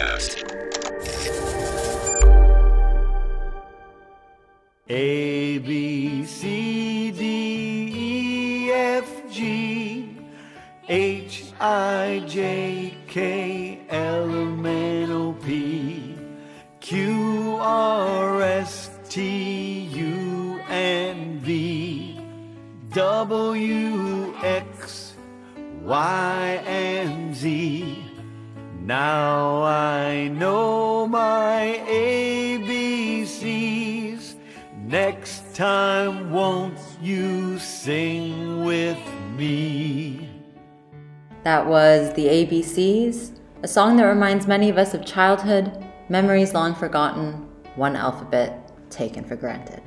Swigcast. A won't you sing with me? That was The ABCs, a song that reminds many of us of childhood, memories long forgotten, one alphabet taken for granted.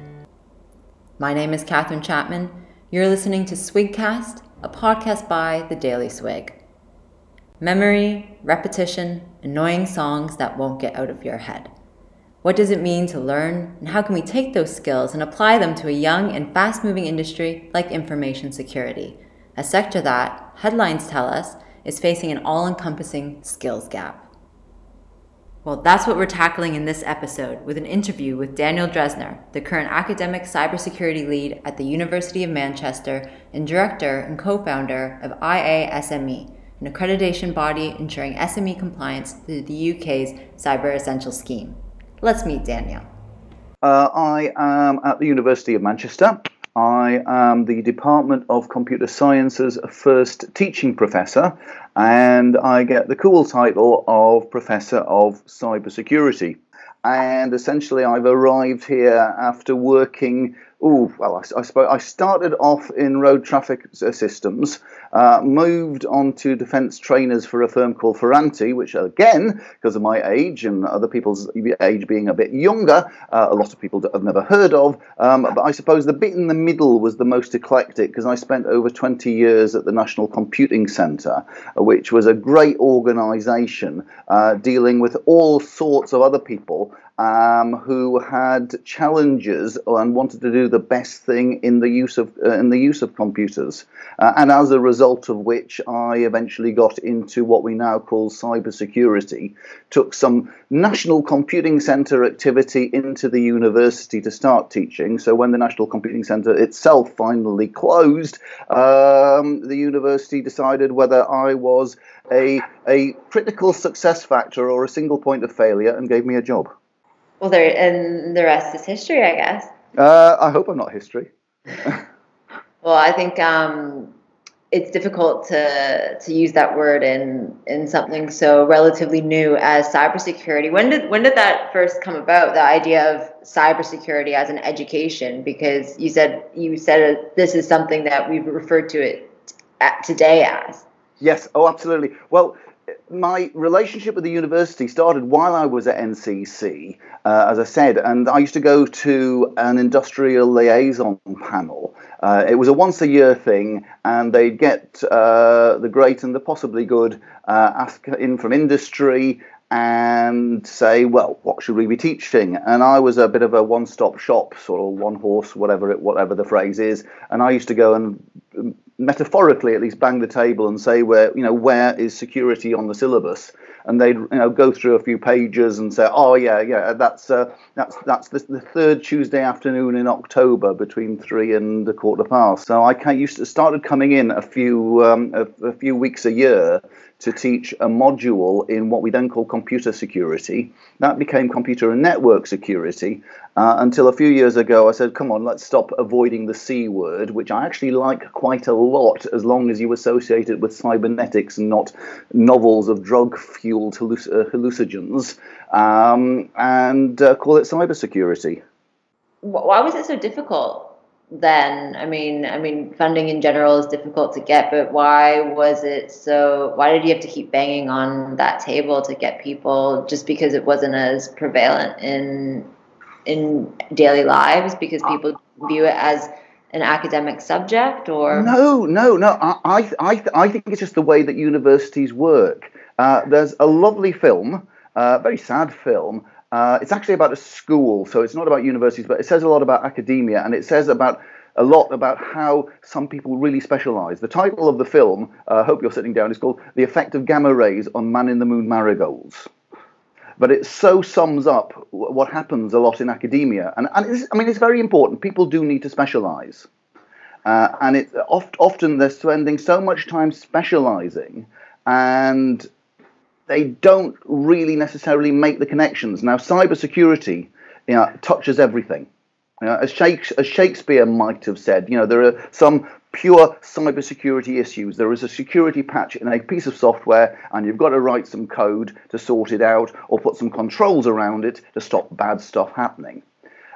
My name is Katherine Chapman. You're listening to Swigcast, a podcast by The Daily Swig. Memory, repetition, annoying songs that won't get out of your head. What does it mean to learn, and how can we take those skills and apply them to a young and fast moving industry like information security, a sector that, headlines tell us, is facing an all encompassing skills gap? Well, that's what we're tackling in this episode with an interview with Daniel Dresner, the current academic cybersecurity lead at the University of Manchester and director and co founder of IASME, an accreditation body ensuring SME compliance through the UK's Cyber Essentials Scheme. Let's meet Daniel. Uh, I am at the University of Manchester. I am the Department of Computer Science's first teaching professor, and I get the cool title of Professor of Cybersecurity. And essentially, I've arrived here after working Oh, well, I, I, I started off in road traffic systems, uh, moved on to defence trainers for a firm called Ferranti, which again, because of my age and other people's age being a bit younger, uh, a lot of people have never heard of. Um, but I suppose the bit in the middle was the most eclectic because I spent over 20 years at the National Computing Centre, which was a great organisation uh, dealing with all sorts of other people um, who had challenges and wanted to do the best thing in the use of uh, in the use of computers, uh, and as a result of which, I eventually got into what we now call cybersecurity. Took some National Computing Centre activity into the university to start teaching. So when the National Computing Centre itself finally closed, um, the university decided whether I was a a critical success factor or a single point of failure, and gave me a job. Well, there and the rest is history, I guess. Uh, I hope I'm not history. well, I think um, it's difficult to to use that word in in something so relatively new as cybersecurity. When did when did that first come about? The idea of cybersecurity as an education, because you said you said this is something that we've referred to it today as. Yes. Oh, absolutely. Well, my relationship with the university started while I was at NCC, uh, as I said, and I used to go to an industrial liaison panel. Uh, it was a once a year thing, and they'd get uh, the great and the possibly good uh, ask in from industry and say, well, what should we be teaching? And I was a bit of a one-stop shop, sort of one horse, whatever it, whatever the phrase is. And I used to go and metaphorically at least bang the table and say where you know where is security on the syllabus and they'd you know go through a few pages and say oh yeah yeah that's uh, that's that's the, the, third Tuesday afternoon in October between three and a quarter past so I used to started coming in a few um, a, a few weeks a year to teach a module in what we then call computer security. That became computer and network security uh, until a few years ago I said, come on, let's stop avoiding the C word, which I actually like quite a lot as long as you associate it with cybernetics and not novels of drug fueled halluc- uh, hallucinogens, um, and uh, call it cybersecurity. Why was it so difficult? then i mean i mean funding in general is difficult to get but why was it so why did you have to keep banging on that table to get people just because it wasn't as prevalent in in daily lives because people view it as an academic subject or no no no i i i think it's just the way that universities work uh, there's a lovely film uh, very sad film uh, it's actually about a school, so it's not about universities, but it says a lot about academia, and it says about a lot about how some people really specialize. The title of the film, I uh, hope you're sitting down, is called "The Effect of Gamma Rays on Man in the Moon Marigolds." but it so sums up what happens a lot in academia. And, and I mean, it's very important. People do need to specialize. Uh, and it, oft, often they're spending so much time specializing and they don't really necessarily make the connections. Now, cybersecurity you know, touches everything. You know, as, Shakespeare might have said, you know, there are some pure cybersecurity issues. There is a security patch in a piece of software, and you've got to write some code to sort it out or put some controls around it to stop bad stuff happening.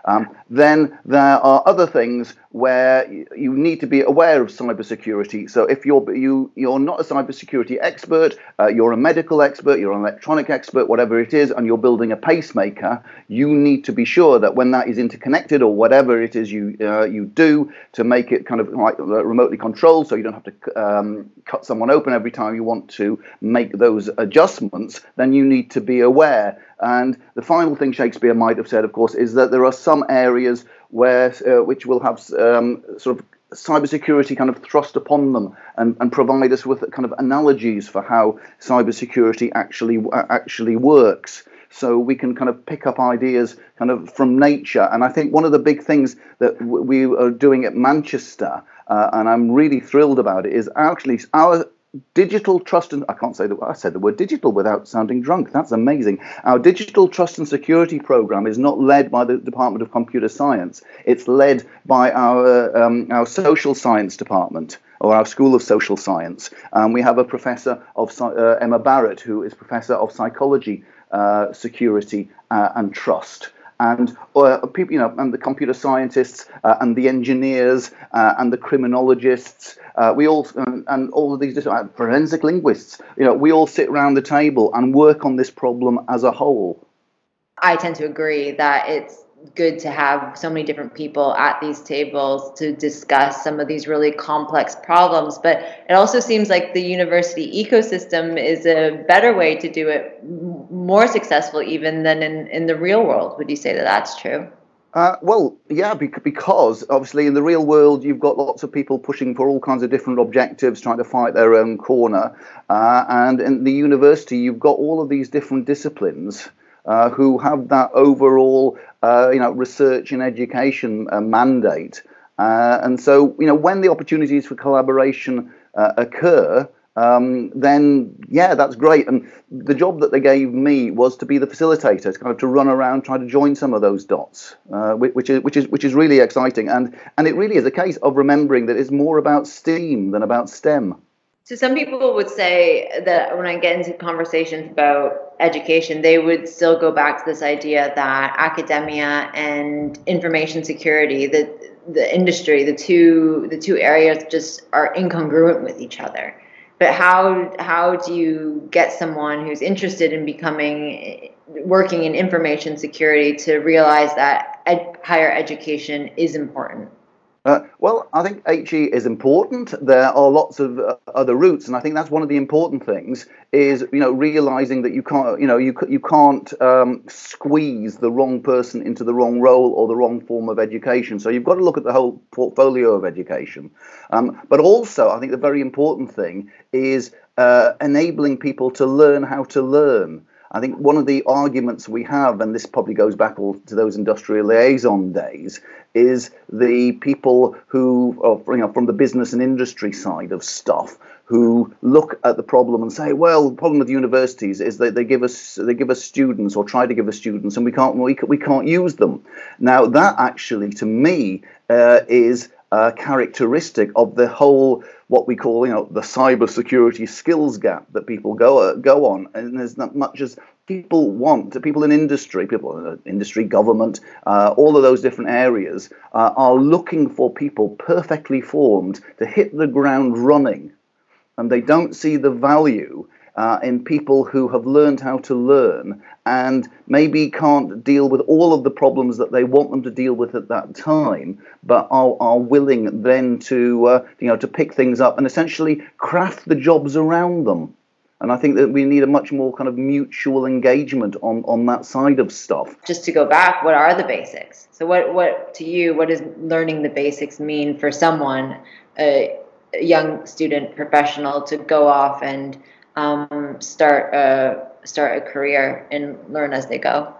Um, then there are other things where you need to be aware of cybersecurity. So if you're you you're not a cybersecurity expert, uh, you're a medical expert, you're an electronic expert, whatever it is, and you're building a pacemaker, you need to be sure that when that is interconnected or whatever it is you uh, you do to make it kind of like remotely controlled, so you don't have to um, cut someone open every time you want to make those adjustments, then you need to be aware. And the final thing Shakespeare might have said, of course, is that there are some areas where uh, which will have um, sort of cybersecurity kind of thrust upon them and, and provide us with kind of analogies for how cybersecurity actually uh, actually works. So we can kind of pick up ideas kind of from nature. And I think one of the big things that we are doing at Manchester, uh, and I'm really thrilled about it, is actually our digital trust and I can't say that I said the word digital without sounding drunk. That's amazing. Our digital trust and security program is not led by the Department of Computer Science. It's led by our um, our social science department or our School of Social Science. Um, we have a professor of uh, Emma Barrett who is professor of psychology, uh, security, uh, and trust and uh, people, you know, and the computer scientists uh, and the engineers uh, and the criminologists. Uh, we all and all of these different uh, forensic linguists. You know, we all sit around the table and work on this problem as a whole. I tend to agree that it's good to have so many different people at these tables to discuss some of these really complex problems. But it also seems like the university ecosystem is a better way to do it, more successful even than in, in the real world. Would you say that that's true? Uh, well, yeah, because obviously in the real world you've got lots of people pushing for all kinds of different objectives, trying to fight their own corner. Uh, and in the university, you've got all of these different disciplines uh, who have that overall, uh, you know, research and education uh, mandate. Uh, and so, you know, when the opportunities for collaboration occur, um, then yeah, that's great. And the job that they gave me was to be the facilitator, to kind of to run around, try to join some of those dots, uh, which is which is which is really exciting. And and it really is a case of remembering that it's more about STEAM than about STEM. So some people would say that when I get into conversations about education, they would still go back to this idea that academia and information security, the the industry, the two the two areas just are incongruent with each other. But how how do you get someone who's interested in becoming working in information security to realize that ed, higher education is important? Uh, well, I think HE is important. There are lots of uh, other routes, and I think that's one of the important things is you know realizing that you can't you know you you can't um, squeeze the wrong person into the wrong role or the wrong form of education. So you've got to look at the whole portfolio of education. Um, but also, I think the very important thing is uh, enabling people to learn how to learn. I think one of the arguments we have, and this probably goes back all to those industrial liaison days, is the people who, you know, from the business and industry side of stuff, who look at the problem and say, well, the problem with universities is that they give us they give us students or try to give us students, and we can't we, we can't use them. Now that actually, to me, uh, is characteristic of the whole what we call you know the cybersecurity skills gap that people go uh, go on, and there's not much as people want, people in industry, people in industry, government, uh, all of those different areas uh, are looking for people perfectly formed to hit the ground running, and they don't see the value uh, in people who have learned how to learn and maybe can't deal with all of the problems that they want them to deal with at that time, but are, are willing then to uh, you know to pick things up and essentially craft the jobs around them. And I think that we need a much more kind of mutual engagement on, on that side of stuff. Just to go back, what are the basics? So, what, what to you, what does learning the basics mean for someone, a, a young student professional, to go off and um, start a start a career and learn as they go?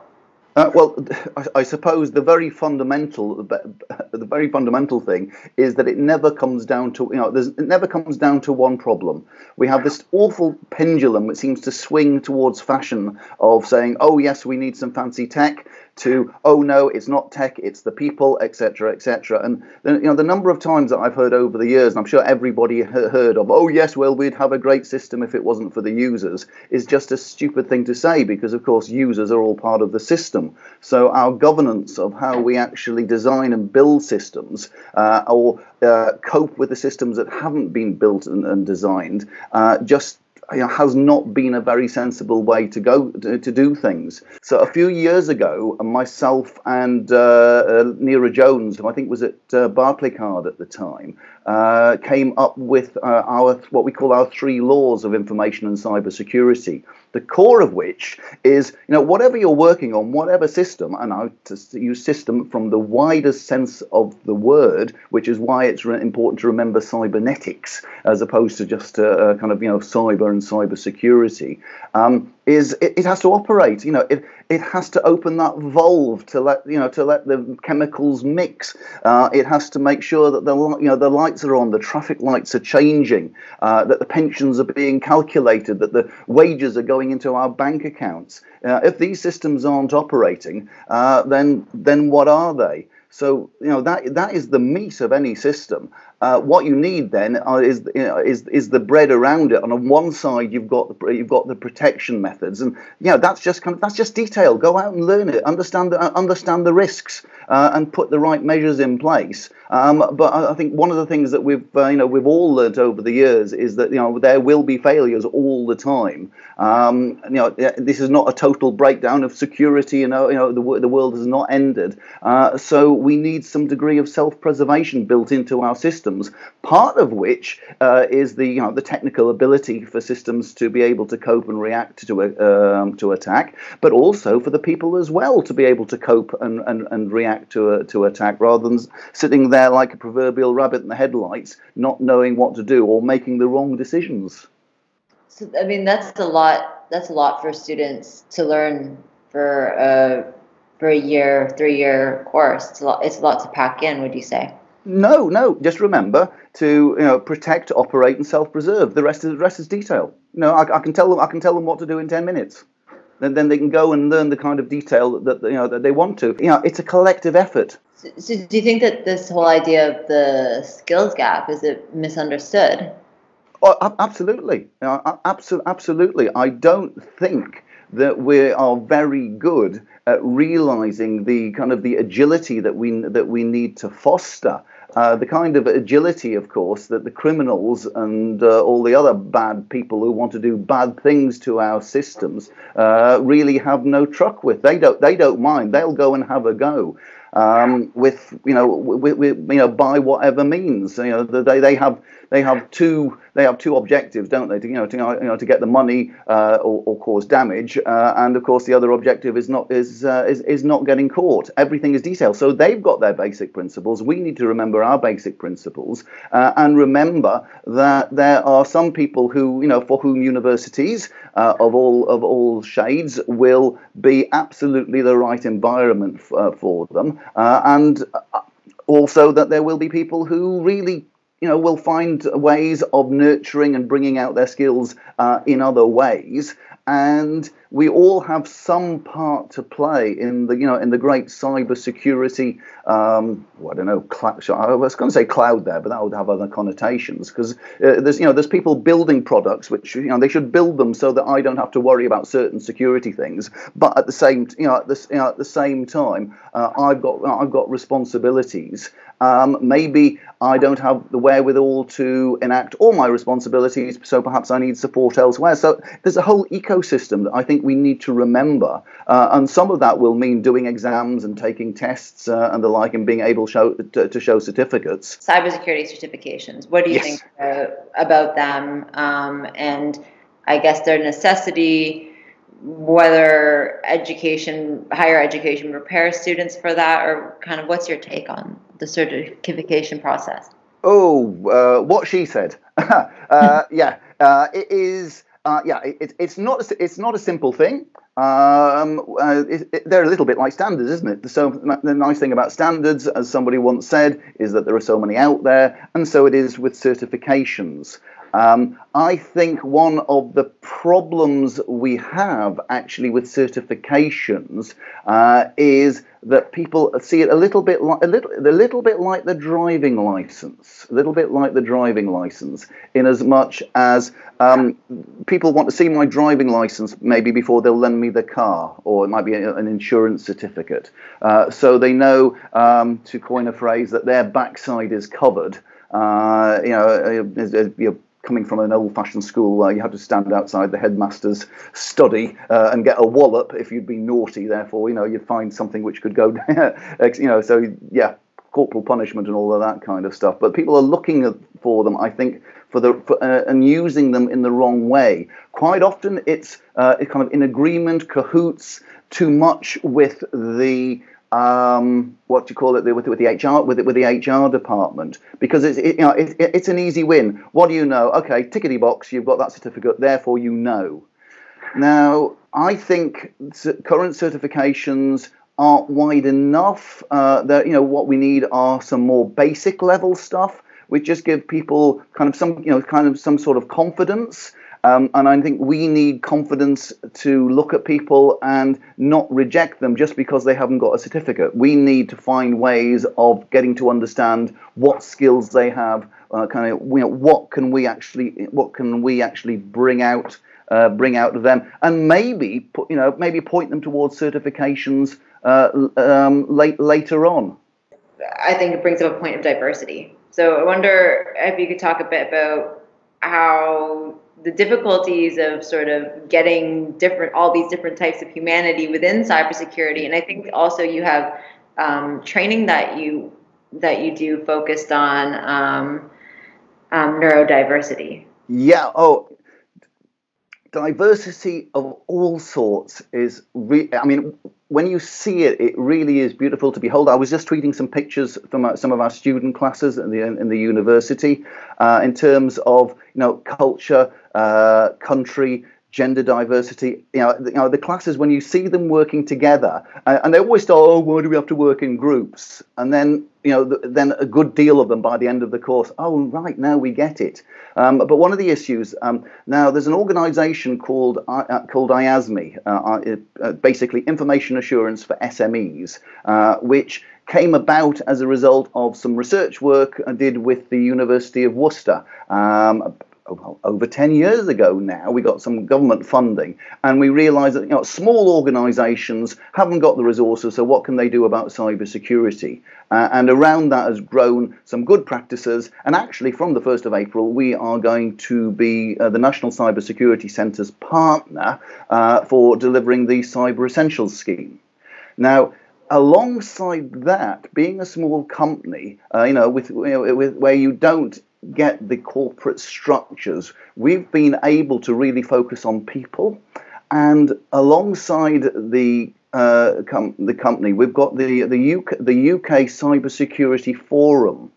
Uh, well, I, I, suppose the very fundamental, the very fundamental thing is that it never comes down to you know, it never comes down to one problem. We have this awful pendulum that seems to swing towards fashion of saying, "Oh yes, we need some fancy tech," to oh no it's not tech it's the people etc etc and you know the number of times that i've heard over the years and i'm sure everybody heard of oh yes well we'd have a great system if it wasn't for the users is just a stupid thing to say because of course users are all part of the system so our governance of how we actually design and build systems uh, or uh, cope with the systems that haven't been built and, and designed uh, just you know, has not been a very sensible way to go to, to do things. So a few years ago, myself and uh, uh, Neira Jones, who I think was at uh, Barclaycard at the time, uh, came up with uh, our what we call our three laws of information and cybersecurity the core of which is, you know, whatever you're working on, whatever system, and I use system from the widest sense of the word, which is why it's important to remember cybernetics as opposed to just a, a kind of, you know, cyber and cyber security. Um, is it, it, has to operate. You know, it, it has to open that valve to let you know to let the chemicals mix. Uh, it has to make sure that the you know the lights are on, the traffic lights are changing, uh, that the pensions are being calculated, that the wages are going into our bank accounts. Uh, if these systems aren't operating, uh, then then what are they? So you know that that is the meat of any system. Uh, what you need then uh, is is is the bread around it. And on one side, you've got the, you've got the protection methods, and you know that's just kind of that's just detail. Go out and learn it, understand the, understand the risks, uh, and put the right measures in place. Um, but I think one of the things that we've uh, you know we've all learned over the years is that you know there will be failures all the time. Um, you know this is not a total breakdown of security. You know you know the the world has not ended. Uh, so we need some degree of self-preservation built into our systems. Part of which uh, is the you know the technical ability for systems to be able to cope and react to a, um, to attack, but also for the people as well to be able to cope and, and, and react to a, to attack rather than sitting there like a proverbial rabbit in the headlights, not knowing what to do or making the wrong decisions. So, I mean, that's a lot. That's a lot for students to learn for a for a year, three year course. It's a lot. It's a lot to pack in. Would you say? No, no. Just remember to you know protect, operate, and self preserve. The rest is the rest is detail. You know, I, I can tell them. I can tell them what to do in ten minutes then, then they can go and learn the kind of detail that you know that they want to. You know, it's a collective effort. So, so do you think that this whole idea of the skills gap is it misunderstood? Oh, absolutely, absolutely. I don't think that we are very good at realizing the kind of the agility that we that we need to foster uh, the kind of agility, of course, that the criminals and uh, all the other bad people who want to do bad things to our systems uh, really have no truck with. They don't. They don't mind. They'll go and have a go um, with you know with, with, you know by whatever means. You know they they have they have two they have two objectives, don't they? To, you know to you know to get the money uh, or, or, cause damage, uh, and of course the other objective is not is, uh, is is not getting caught. Everything is detailed, so they've got their basic principles. We need to remember our basic principles uh, and remember that there are some people who you know for whom universities uh, of all of all shades will be absolutely the right environment f- uh, for them, and also that there will be people who really you know, will find ways of nurturing and bringing out their skills uh, in other ways. And we all have some part to play in the, you know, in the great cybersecurity. Um, well, I don't know. Cl- I was going to say cloud there, but that would have other connotations because uh, there's, you know, there's people building products which, you know, they should build them so that I don't have to worry about certain security things. But at the same, you know, at the, you know, at the same time, uh, I've got, I've got responsibilities. Um, maybe I don't have the wherewithal to enact all my responsibilities, so perhaps I need support elsewhere. So there's a whole ecosystem that I think we need to remember. Uh, and some of that will mean doing exams and taking tests uh, and the like and being able show, to, to, show certificates. Cybersecurity certifications, what do you yes. think uh, about them? Um, and I guess their necessity whether education, higher education prepares students for that, or kind of what's your take on the certification process? Oh, uh, what she said. uh, yeah, uh, it is. uh, yeah, it, it's not a, it's not a simple thing. Um, uh, it, it, they're a little bit like standards, isn't it? So the nice thing about standards, as somebody once said, is that there are so many out there, and so it is with certifications. Um, I think one of the problems we have actually with certifications uh, is that people see it a little bit like a little, a little bit like the driving license, a little bit like the driving license, in as much as um, people want to see my driving license maybe before they'll lend me the car, or it might be a, an insurance certificate, uh, so they know, um, to coin a phrase, that their backside is covered. Uh, you know, uh, coming from an old-fashioned school where you had to stand outside the headmaster's study uh, and get a wallop if you'd been naughty. Therefore, you know, you'd find something which could go, you know. So yeah, corporal punishment and all of that kind of stuff. But people are looking for them, I think, for the for, uh, and using them in the wrong way. Quite often, it's uh, kind of in agreement, cahoots, too much with the um, what do you call it with, with the HR with it with the HR department because it's it, you know it, it's an easy win. What do you know? Okay, tickety box, you've got that certificate, therefore you know. Now I think current certifications aren't wide enough. Uh, that you know what we need are some more basic level stuff, which just give people kind of some you know kind of some sort of confidence um, and I think we need confidence to look at people and not reject them just because they haven't got a certificate. We need to find ways of getting to understand what skills they have, uh, kind of you know what can we actually what can we actually bring out uh, bring out of them, and maybe put, you know maybe point them towards certifications uh, um, late, later on. I think it brings up a point of diversity. So I wonder if you could talk a bit about how the difficulties of sort of getting different all these different types of humanity within cybersecurity. And i think also you have um, training that you that you do focused on um, um, neurodiversity. Yeah. Oh diversity of all sorts is re- i mean when you see it, it really is beautiful to behold. I was just tweeting some pictures from our, some of our student classes in the in the university, uh, in terms of you know culture, uh, country, gender diversity. You know, the, you know, the classes when you see them working together, uh, and they always start, oh, why do we have to work in groups? And then you know, the, then a good deal of them by the end of the course, oh, right, now we get it. Um, but one of the issues um, now, there's an organisation called uh, uh called IASME, uh, uh, basically Information Assurance for SMEs, uh, which came about as a result of some research work I did with the University of Worcester um, over 10 years ago now, we got some government funding, and we realized that you know, small organizations haven't got the resources, so what can they do about cybersecurity? Uh, and around that has grown some good practices, and actually, from the 1st of April, we are going to be uh, the National Cybersecurity Centre's partner uh, for delivering the Cyber Essentials scheme. Now, alongside that, being a small company, uh, you know, with, you know, with where you don't get the corporate structures, we've been able to really focus on people. And alongside the uh, com- the company, we've got the the UK the UK Cybersecurity Forum,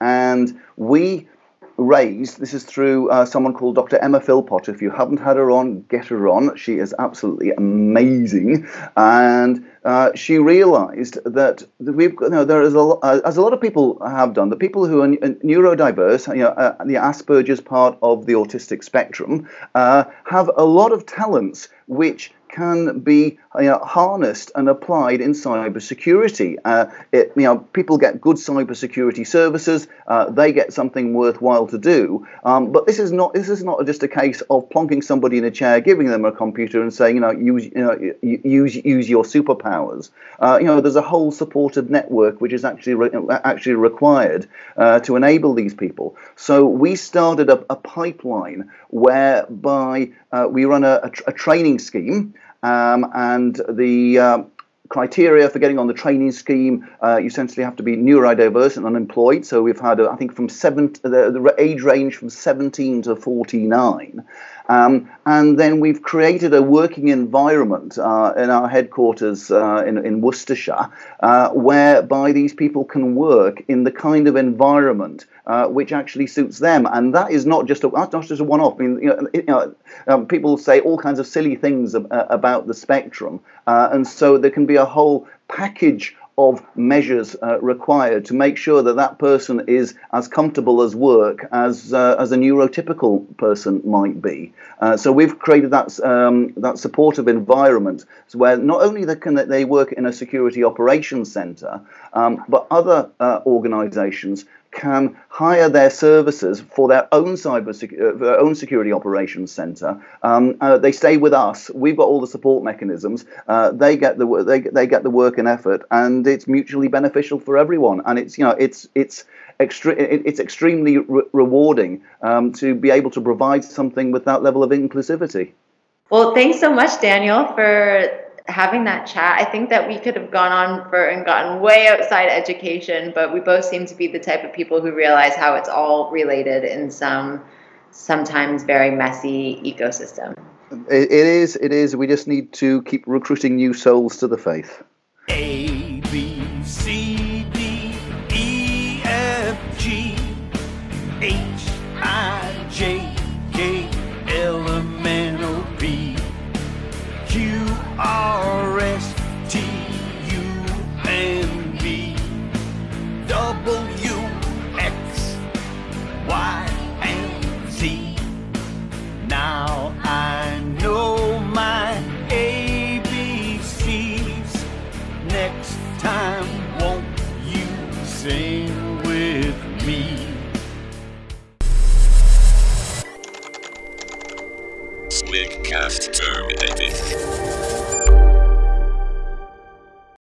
and we raised. This is through uh, someone called Dr. Emma Philpott. If you haven't had her on, get her on. She is absolutely amazing, and uh, she realised that we've you know, there is a uh, as a lot of people have done. The people who are neurodiverse, you know, uh, the Asperger's part of the autistic spectrum, uh, have a lot of talents which can be you know, harnessed and applied in cybersecurity. Uh, it, you know, people get good cybersecurity services; uh, they get something worthwhile to do. Um, but this is not this is not just a case of plonking somebody in a chair, giving them a computer, and saying, you know, use you know, use use your superpowers. Uh, you know, there's a whole supportive network which is actually re- actually required uh, to enable these people. So we started a, a pipeline whereby uh, we run a, a, a training scheme. Um, and the uh, criteria for getting on the training scheme, uh, you essentially have to be neurodiverse and unemployed. So we've had, uh, I think, from seven, the, the, age range from 17 to 49. Um, and then we've created a working environment uh, in our headquarters uh, in, in, Worcestershire, uh, whereby these people can work in the kind of environment uh, which actually suits them. And that is not just a, not just a one-off. I mean, you know, you know um, people say all kinds of silly things ab- about the spectrum, uh, and so there can be a whole package of measures uh, required to make sure that that person is as comfortable as work as uh, as a neurotypical person might be. Uh, so we've created that um, that supportive environment where not only they can they work in a security operations center, um, but other uh, organisations can hire their services for their own cyber uh, their own security operations center. Um, uh, they stay with us. We've got all the support mechanisms. Uh, they get the they, they get the work and effort, and it's mutually beneficial for everyone. And it's you know it's it's extre- it's extremely re- rewarding um, to be able to provide something with that level of inclusivity. Well, thanks so much, Daniel, for having that chat. I think that we could have gone on for and gotten way outside education, but we both seem to be the type of people who realize how it's all related in some sometimes very messy ecosystem. it is. It is. We just need to keep recruiting new souls to the faith. A B C